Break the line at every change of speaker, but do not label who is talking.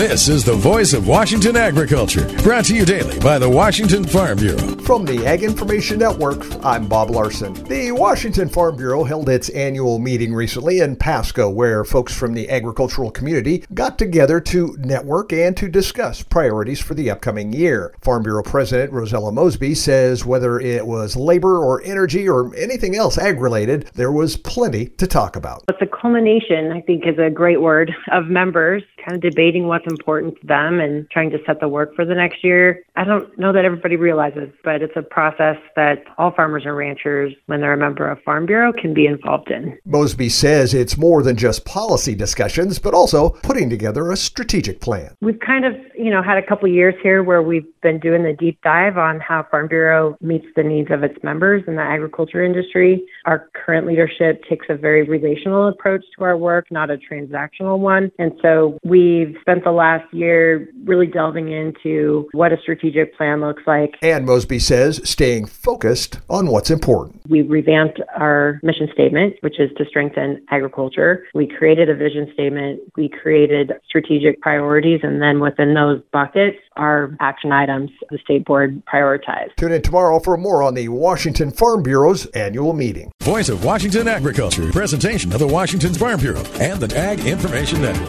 This is the voice of Washington agriculture, brought to you daily by the Washington Farm Bureau.
From the Ag Information Network, I'm Bob Larson. The Washington Farm Bureau held its annual meeting recently in Pasco, where folks from the agricultural community got together to network and to discuss priorities for the upcoming year. Farm Bureau President Rosella Mosbrucker says whether it was labor or energy or anything else ag related, there was plenty to talk about.
It's a culmination, I think, is a great word, of members kind of debating what's important to them and trying to set the work for the next year. I don't know that everybody realizes, but it's a process that all farmers and ranchers, when they're a member of Farm Bureau, can be involved in.
Mosbrucker says it's more than just policy discussions, but also putting together a strategic plan.
We've kind of, you know, had a couple years here where we've been doing the deep dive on how Farm Bureau meets the needs of its members in the agriculture industry. Our current leadership takes a very relational approach to our work, not a transactional one. And so we've spent the last year really delving into what a strategic plan looks like.
And Mosbrucker says staying focused on what's important.
We revamped our mission statement, which is to strengthen agriculture. We created a vision statement. We created strategic priorities. And then within those buckets, are action items the state board prioritized.
Tune in tomorrow for more on the Washington Farm Bureau's annual meeting.
Voice of Washington Agriculture, presentation of the Washington Farm Bureau and the Ag Information Network.